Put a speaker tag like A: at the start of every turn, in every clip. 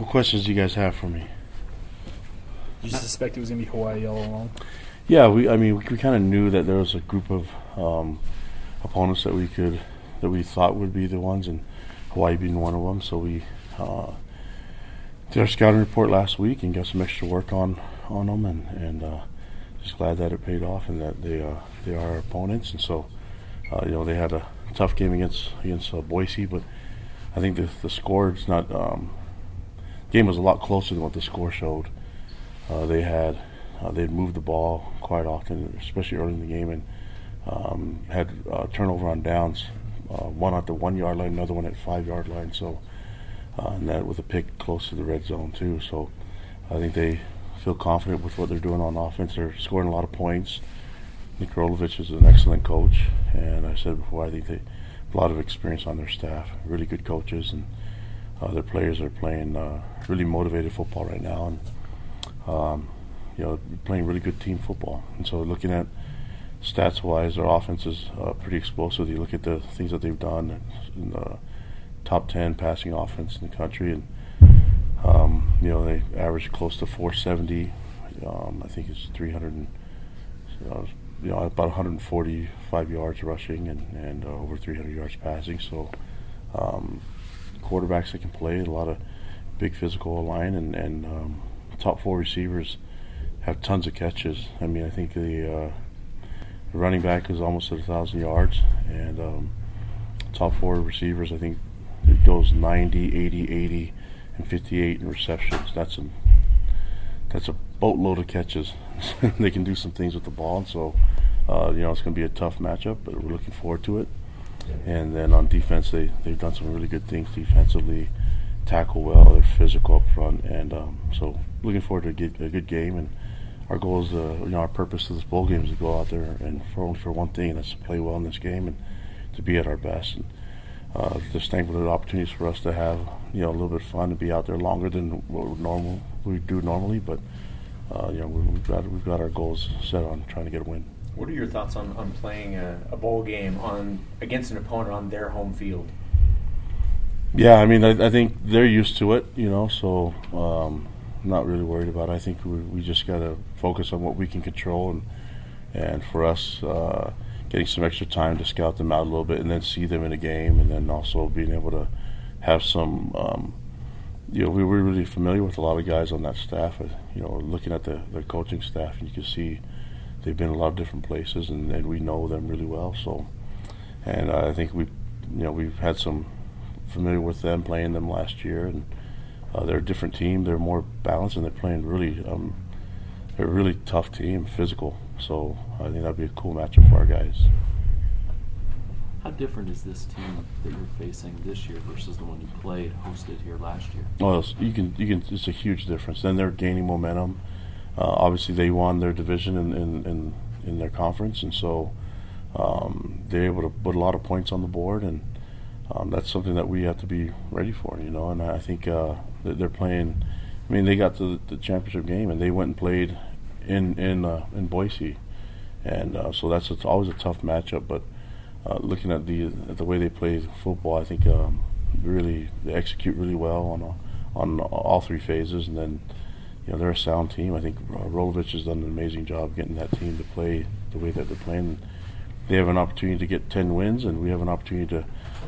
A: what questions do you guys have for me?
B: Did you suspect it was going to be Hawaii all along?
A: Yeah, we. I mean, we, we kind of knew that there was a group of um, opponents that we could that we thought would be the ones, and Hawaii being one of them. So we uh, did our scouting report last week and got some extra work on on them, and and uh, just glad that it paid off and that they uh, they are our opponents, and so uh, you know they had a tough game against against uh, Boise, but I think the the score is not. Um, game was a lot closer than what the score showed. Uh, they had uh, they'd moved the ball quite often, especially early in the game, and um, had uh, turnover on downs, uh, one at the one yard line, another one at five yard line. So, and that with a pick close to the red zone too. So, I think they feel confident with what they're doing on offense. They're scoring a lot of points. Nick Rolovich is an excellent coach, and I said before, I think they have a lot of experience on their staff, really good coaches, and uh, their players are playing uh, really motivated football right now, and um, you know playing really good team football. And so, looking at stats wise, their offense is uh, pretty explosive. You look at the things that they've done in the top ten passing offense in the country, and um, you know they average close to 470. Um, I think it's 300. And, uh, you know, about 145 yards rushing and, and uh, over 300 yards passing. So, um, quarterbacks that can play a lot of big physical line and, and um, top four receivers have tons of catches. I mean, I think the, uh, the running back is almost at a thousand yards, and um, top four receivers, I think it goes 90, 80, 80, and 58 in receptions. That's a that's a boatload of catches. they can do some things with the ball, and so uh, you know it's going to be a tough matchup, but we're looking forward to it. And then on defense, they they've done some really good things defensively, tackle well, they're physical up front, and um, so looking forward to a good, a good game. And our goal is, uh, you know, our purpose of this bowl game is to go out there and for for one thing, and that's to play well in this game and to be at our best. And uh, just thankful for the opportunities for us to have, you know, a little bit of fun to be out there longer than what normal we do normally, but. Uh, you know, we've got we've got our goals set on trying to get a win.
C: What are your thoughts on, on playing a, a bowl game on against an opponent on their home field?
A: Yeah, I mean, I, I think they're used to it, you know, so um, I'm not really worried about it. I think we, we just got to focus on what we can control, and and for us, uh, getting some extra time to scout them out a little bit, and then see them in a game, and then also being able to have some. Um, you know, we were really familiar with a lot of guys on that staff. Uh, you know, looking at the, the coaching staff, and you can see they've been a lot of different places, and, and we know them really well. So, and uh, I think we, you know, we've had some familiar with them playing them last year, and uh, they're a different team. They're more balanced, and they're playing really. Um, they're a really tough team, physical. So I think that'd be a cool matchup for our guys.
D: How different is this team that you're facing this year versus the one you played hosted here last year?
A: Well, you can you can. It's a huge difference. Then they're gaining momentum. Uh, obviously, they won their division in in, in, in their conference, and so um, they're able to put a lot of points on the board, and um, that's something that we have to be ready for, you know. And I think uh, they're playing. I mean, they got to the championship game, and they went and played in in uh, in Boise, and uh, so that's it's always a tough matchup. But uh, looking at the at the way they play football, I think um, really they execute really well on a, on all three phases, and then you know they're a sound team. I think uh, Rolovich has done an amazing job getting that team to play the way that they're playing. They have an opportunity to get ten wins, and we have an opportunity to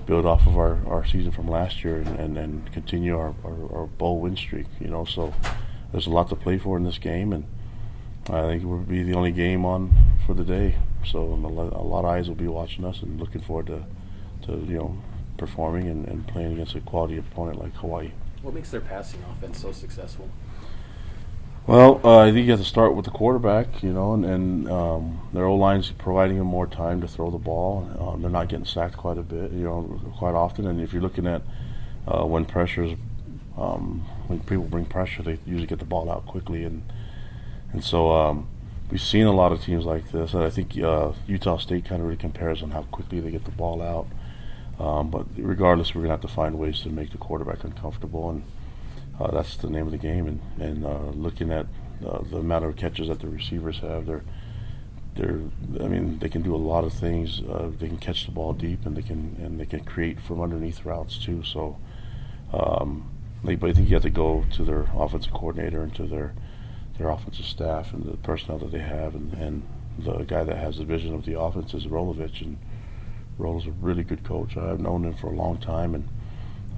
A: build off of our, our season from last year and, and, and continue our, our, our bowl win streak. You know, so there's a lot to play for in this game, and I think it will be the only game on for the day. So a lot, a lot of eyes will be watching us and looking forward to, to you know, performing and, and playing against a quality opponent like Hawaii.
B: What makes their passing offense so successful?
A: Well, uh, I think you have to start with the quarterback, you know, and, and um, their O line's providing them more time to throw the ball. Um, they're not getting sacked quite a bit, you know, quite often. And if you're looking at uh, when pressures, um, when people bring pressure, they usually get the ball out quickly, and and so um, we've seen a lot of teams like this. And I think uh, Utah State kind of really compares on how quickly they get the ball out. Um, but regardless, we're gonna have to find ways to make the quarterback uncomfortable and uh, that's the name of the game. And, and uh, looking at uh, the amount of catches that the receivers have, they're they're I mean they can do a lot of things. Uh, they can catch the ball deep, and they can and they can create from underneath routes too. So um, but I think you have to go to their offensive coordinator and to their their offensive staff and the personnel that they have, and, and the guy that has the vision of the offense is Rolovich, and Rolo's a really good coach. I've known him for a long time, and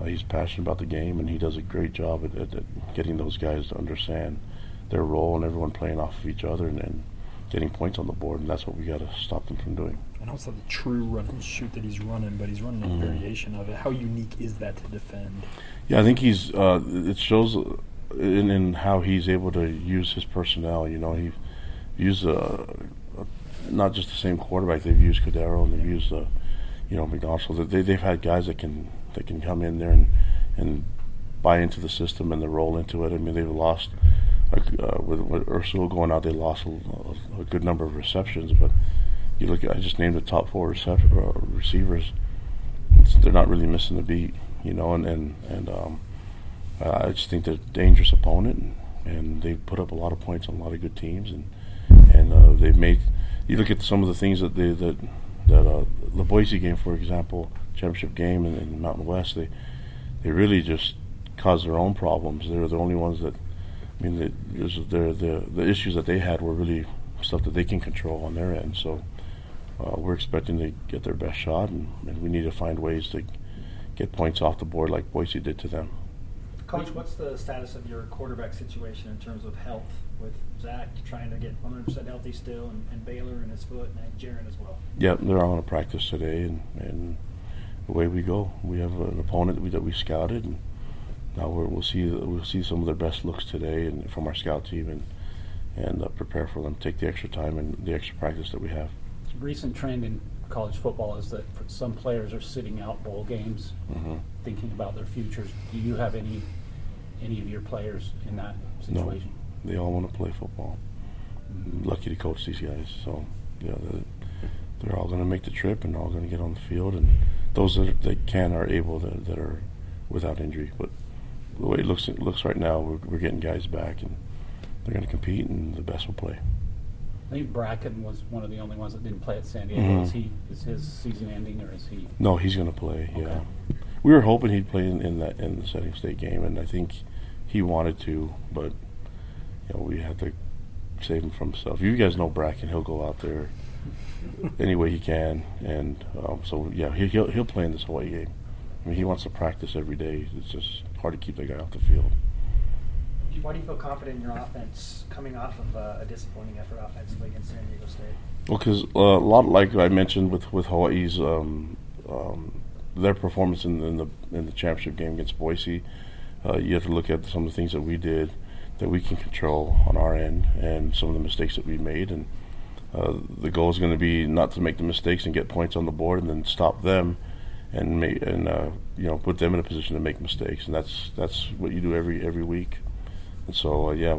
A: uh, he's passionate about the game, and he does a great job at, at, at getting those guys to understand their role and everyone playing off of each other and, and getting points on the board, and that's what we got to stop them from doing.
B: I know it's not the true run and shoot that he's running, but he's running a
A: Mhm.
B: variation of it. How unique is that to defend?
A: Yeah, I think he's. Uh, it shows in, in how he's able to use his personnel. You know, he used uh, not just the same quarterback. They've used Cordeiro and they've used, uh, you know, McDonald. So they they've had guys that can that can come in there and and buy into the system and they roll into it. I mean, they've lost uh, with, with Ursula going out. They lost a, a good number of receptions, but you look. At, I just named the top four recep- uh, receivers. It's, they're not really missing the beat, you know, and and and um, I just think they're a dangerous opponent, and, and they've put up a lot of points on a lot of good teams, and and uh, they've made. You look at some of the things that they that that uh, the Boise game, for example, championship game in, in Mountain West, they they really just caused their own problems. They're the only ones that. I mean, the, the the the issues that they had were really stuff that they can control on their end. So uh, we're expecting to get their best shot, and, and we need to find ways to get points off the board like Boise did to them.
E: Coach, what's the status of your quarterback situation in terms of health with Zach trying to get 100% healthy still and, and Baylor and his foot and Jaren as well?
A: Yeah, they're all in practice today, and, and away we go. We have an opponent that we, that we scouted, and now we're, we'll see we'll see some of their best looks today, and from our scout team, and and uh, prepare for them. Take the extra time and the extra practice that we have.
F: recent trend in college football is that some players are sitting out bowl games,
A: Mhm.
F: thinking about their futures. Do you have any any of your players in that situation?
A: No, they all want to play football. Lucky to coach these guys. So yeah, they're, they're all going to make the trip and all going to get on the field. And those that, that can are able that, that are without injury. But the way it looks it looks right now, we're, we're getting guys back and they're going to compete, and the best will play.
F: I think Bracken was one of the only ones that didn't play at San Diego.
A: Mhm.
F: Is he is his season ending or is he?
A: No, he's going to play. Yeah, we were hoping he'd play in, in that in the setting state game, and I think he wanted to, but you know we had to save him from himself. You guys know Bracken; he'll go out there any way he can, and um, so yeah, he, he'll he'll play in this Hawaii game. I mean, he wants to practice every day. It's just hard to keep that guy off the field.
E: Why do you feel confident in your offense coming off of uh, a disappointing effort offensively against San Diego State?
A: Well, because uh, a lot like I mentioned with with Hawaii's um, um, their performance in, in the in the championship game against Boise, uh, you have to look at some of the things that we did that we can control on our end and some of the mistakes that we made. And uh, the goal is going to be not to make the mistakes and get points on the board and then stop them and and uh, you know put them in a position to make mistakes. And that's that's what you do every every week. And so uh, yeah,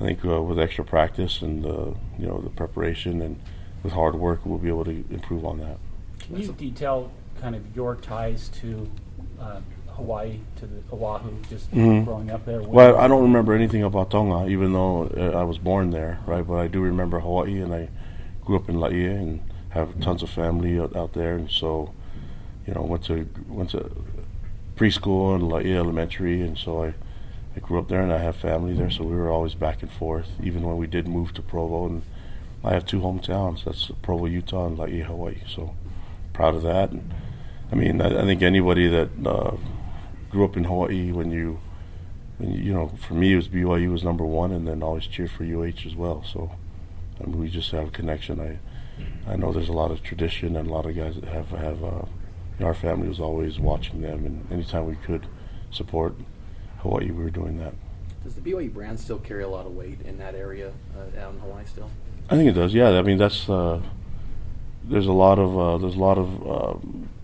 A: I think uh, with extra practice and you know the preparation and with hard work, we'll be able to improve on that.
F: Can you detail kind of your ties to uh, Hawaii, to the Oahu, just
A: Mhm.
F: growing up there?
A: Well, I don't remember anything about Tonga, even though uh, I was born there, right? But I do remember Hawaii, and I grew up in Laie and have tons of family out, out there, and so, you know, went to went to preschool and Laie Elementary, and so I, I grew up there, and I have family there, so we were always back and forth, even when we did move to Provo, and I have two hometowns. That's Provo, Utah, and Laie, Hawaii. So proud of that. And I mean, I, I think anybody that uh, grew up in Hawaii, when you and you know, for me, it was BYU was number one, and then always cheer for UH as well. So, I mean, we just have a connection. I, I know there's a lot of tradition and a lot of guys that have have. Uh, our family was always watching them, and anytime we could support Hawaii, we were doing that.
G: Does the BYU brand still carry a lot of weight in that area uh, out in Hawaii still?
A: I think it does. Yeah, I mean that's uh, there's a lot of uh, there's a lot of uh,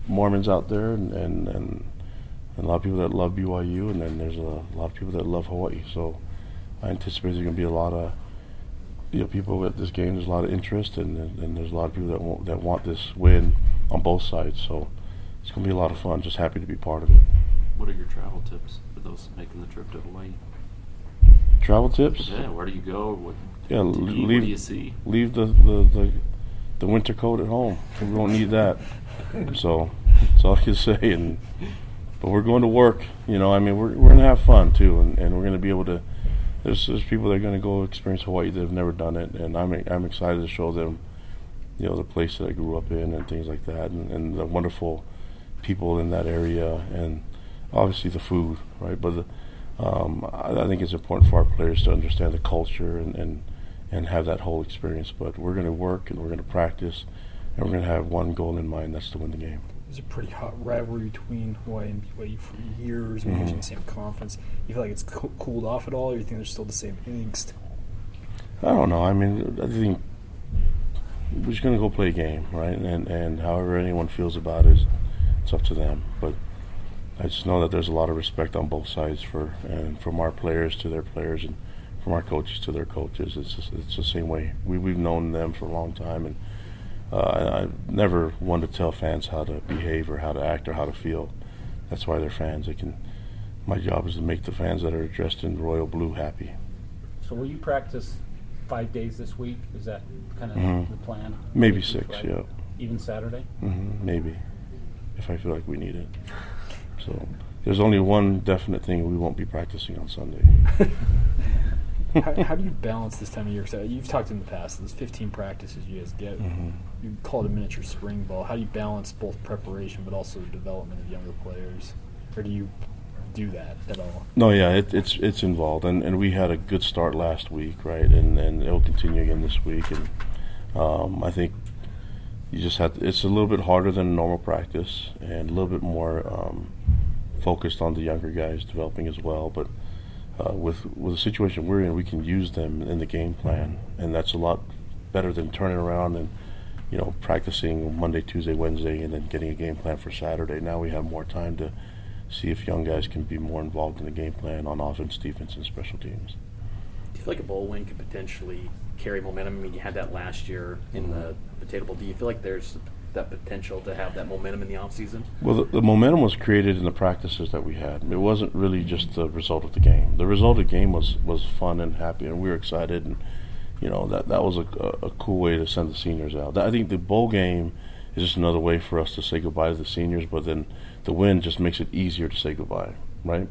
A: Mormons out there, and, and and and a lot of people that love BYU, and then there's a lot of people that love Hawaii. So I anticipate there's going to be a lot of you know people at this game. There's a lot of interest, and and, there's a lot of people that want that want this win on both sides. So it's going to be a lot of fun. Just happy to be part of it.
D: What are your travel tips for those making the trip to Hawaii?
A: Travel tips?
D: Yeah, where do you go? What,
A: Yeah,
D: do you
A: leave
D: what do you see?
A: leave the, the, the, the winter coat at home. We don't need that. so that's all I can say. And but we're going to work. You know, I mean, we're we're gonna have fun too, and, and we're gonna be able to. There's there's people that are gonna go experience Hawaii that have never done it, and I'm I'm excited to show them, you know, the place that I grew up in and things like that, and, and the wonderful people in that area, and obviously the food, right? But the, um, I, I think it's important for our players to understand the culture and, and and have that whole experience. But we're going to work and we're going to practice, and we're going to have one goal in mind. That's to win the game.
B: There's a pretty hot rivalry between Hawaii and BYU for years. We're
A: Mhm.
B: in the same conference. You feel like it's co- cooled off at all, or you think there's still the same angst?
A: I don't know. I mean, I think we're just gonna go play a game, right? And and however anyone feels about it, it's up to them. But I just know that there's a lot of respect on both sides for and from our players to their players and from our coaches to their coaches. It's just, it's the same way. We we've known them for a long time, and uh, I, never wanted to tell fans how to behave or how to act or how to feel. That's why they're fans. They can. My job is to make the fans that are dressed in royal blue happy.
F: So will you practice five days this week? Is that kind of
A: Mhm.
F: the plan?
A: Maybe six,
F: Friday?
A: yeah.
F: Even Saturday?
A: hmm maybe, if I feel like we need it. So there's only one definite thing: we won't be practicing on Sunday.
B: how, how do you balance this time of year? uh, you've talked in the past. There's 15 practices you guys get.
A: Mhm.
B: You call it a miniature spring ball. How do you balance both preparation but also the development of younger players, or do you do that at all?
A: No, yeah, it, it's it's involved, and, and we had a good start last week, right? And and it'll continue again this week, and um, I think you just have. To, it's a little bit harder than normal practice, and a little bit more um, focused on the younger guys developing as well. But uh, with with the situation we're in, we can use them in the game plan, and that's a lot better than turning around and you know practicing Monday, Tuesday, Wednesday, and then getting a game plan for Saturday. Now we have more time to see if young guys can be more involved in the game plan on offense, defense, and special teams.
G: Do you feel like a bowl win could potentially carry momentum? I mean, you had that last year in the Potato Bowl. Do you feel like there's that potential to have that momentum in the offseason?
A: Well, the, the momentum was created in the practices that we had. It wasn't really just the result of the game. The result of the game was, was fun and happy, and we were excited, and you know that that was a, a, a cool way to send the seniors out. I think the bowl game is just another way for us to say goodbye to the seniors, but then the win just makes it easier to say goodbye, right?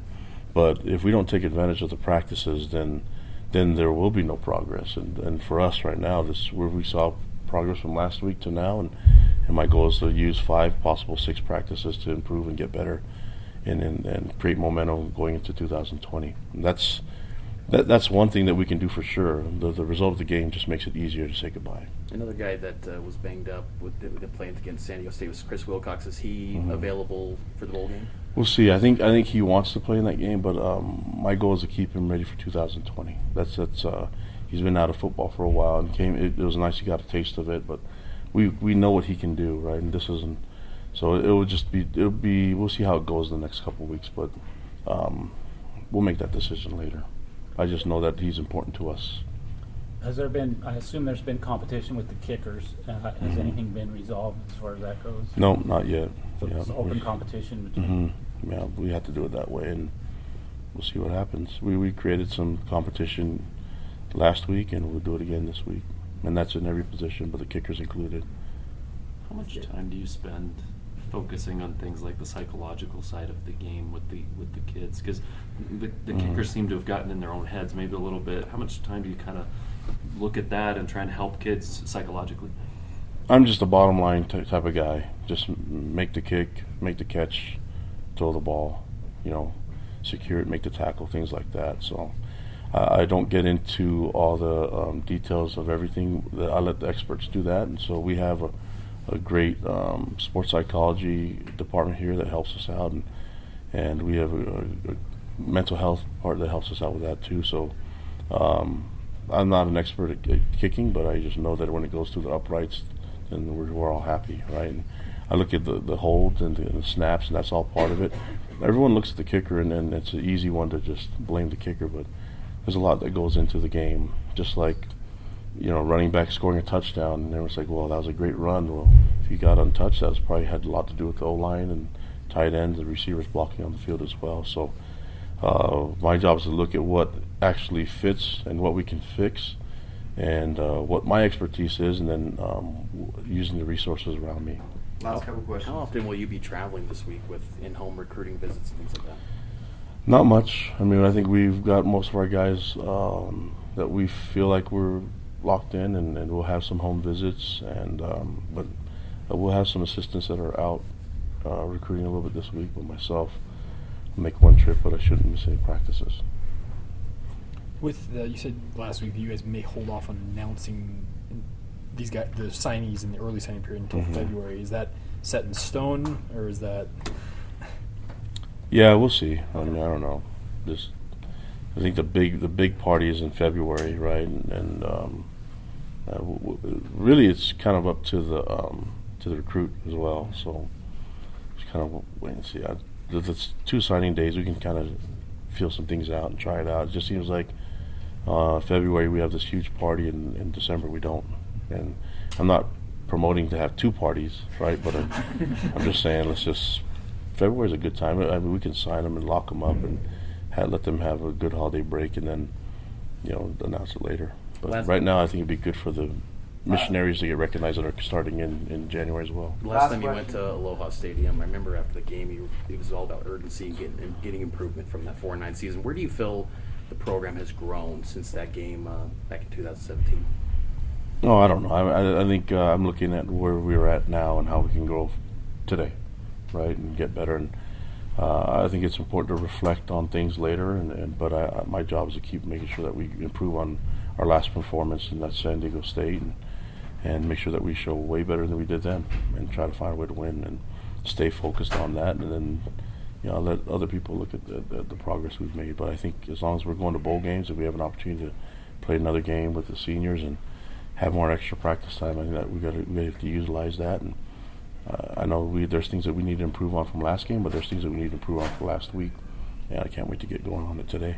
A: But if we don't take advantage of the practices, then then there will be no progress. And, and for us right now, this where we saw progress from last week to now, and, and my goal is to use five, possible six practices to improve and get better, and and, and create momentum going into 2020. And that's that, that's one thing that we can do for sure. The, the result of the game just makes it easier to say goodbye.
G: Another guy that uh, was banged up with the, with the playing against San Diego State was Chris Wilcox. Is he
A: Mhm.
G: available for the bowl game?
A: We'll see. I think I think he wants to play in that game, but um, my goal is to keep him ready for 2020. That's that's. Uh, he's been out of football for a while and came. It, it was nice he got a taste of it, but we we know what he can do, right? And this isn't. So it, will just be. It'll be. We'll see how it goes the next couple of weeks, but um, we'll make that decision later. I just know that he's important to us.
F: Has there been, I assume there's been competition with the kickers. Uh, Has
A: Mhm.
F: anything been resolved as far as that goes?
A: No, not yet.
F: So
A: Yeah,
F: it's open competition between.
A: hmm Yeah, we have to do it that way, and we'll see what happens. We we created some competition last week, and we'll do it again this week, and that's in every position, but the kickers included.
D: How much time do you spend focusing on things like the psychological side of the game with the with the kids? Because the, the
A: Mhm.
D: kickers seem to have gotten in their own heads maybe a little bit. How much time do you kind of look at that and try and help kids psychologically?
A: I'm just a bottom line ty- type of guy. Just make the kick, make the catch, throw the ball, you know, secure it, make the tackle, things like that. So I don't get into all the um, details of everything. I let the experts do that, and so we have a, a great um, sports psychology department here that helps us out, and and we have a, a, a mental health part that helps us out with that too. So. Um, I'm not an expert at, at kicking, but I just know that when it goes through the uprights, then we're, we're all happy, right? And I look at the, the holds and the, the snaps, and that's all part of it. Everyone looks at the kicker, and then it's an easy one to just blame the kicker, but there's a lot that goes into the game. Just like, you know, running back scoring a touchdown, and everyone's like, well, that was a great run. Well, if he got untouched, that was probably had a lot to do with the O line and tight ends, the receivers blocking on the field as well. So uh, my job is to look at what actually fits and what we can fix, and uh, what my expertise is, and then um, w- using the resources around me.
H: Last couple questions.
G: How often will you be traveling this week with in-home recruiting visits and things like that?
A: Not much. I mean, I think we've got most of our guys um, that we feel like we're locked in, and, and we'll have some home visits, and um, but uh, we'll have some assistants that are out uh, recruiting a little bit this week. But myself, I'll make one trip, but I shouldn't miss any practices.
B: With the, you said last week that you guys may hold off on announcing these guys the signees in the early signing period until
A: Mhm.
B: February. Is that set in stone, or is that
A: Yeah, we'll see. I mean, I don't know. Just, I think the big the big party is in February, right? And, and um, uh, w- w- really, it's kind of up to the um, to the recruit as well. So just kind of wait and see. I, the, the two signing days, we can kind of feel some things out and try it out. It just seems like uh, February we have this huge party, and in December we don't. And I'm not promoting to have two parties, right? But I'm, I'm just saying, let's just February's a good time. I mean, we can sign them and lock them up and have, let them have a good holiday break, and then you know announce it later. But
G: Last-
A: right now, I think it'd be good for the missionaries to get recognized that are starting in, in January as well.
G: Last,
H: Last
G: time you went to Aloha Stadium, I remember after the game, you, it was all about urgency and getting, and getting improvement from that 4 and 9 season. Where do you feel the program has grown since that game uh, back in 2017?
A: No, I don't know. I, I, I think uh, I'm looking at where we're at now and how we can grow today, right, and get better. And uh, I think it's important to reflect on things later. And, and but I, my job is to keep making sure that we improve on our last performance, and that's San Diego State, and and make sure that we show way better than we did then, and try to find a way to win and stay focused on that, and then. You know, let other people look at the, the, the progress we've made. But I think as long as we're going to bowl games, if we have an opportunity to play another game with the seniors and have more extra practice time. I think that we got we have to utilize that. And uh, I know we there's things that we need to improve on from last game, but there's things that we need to improve on from last week. And I can't wait to get going on it today.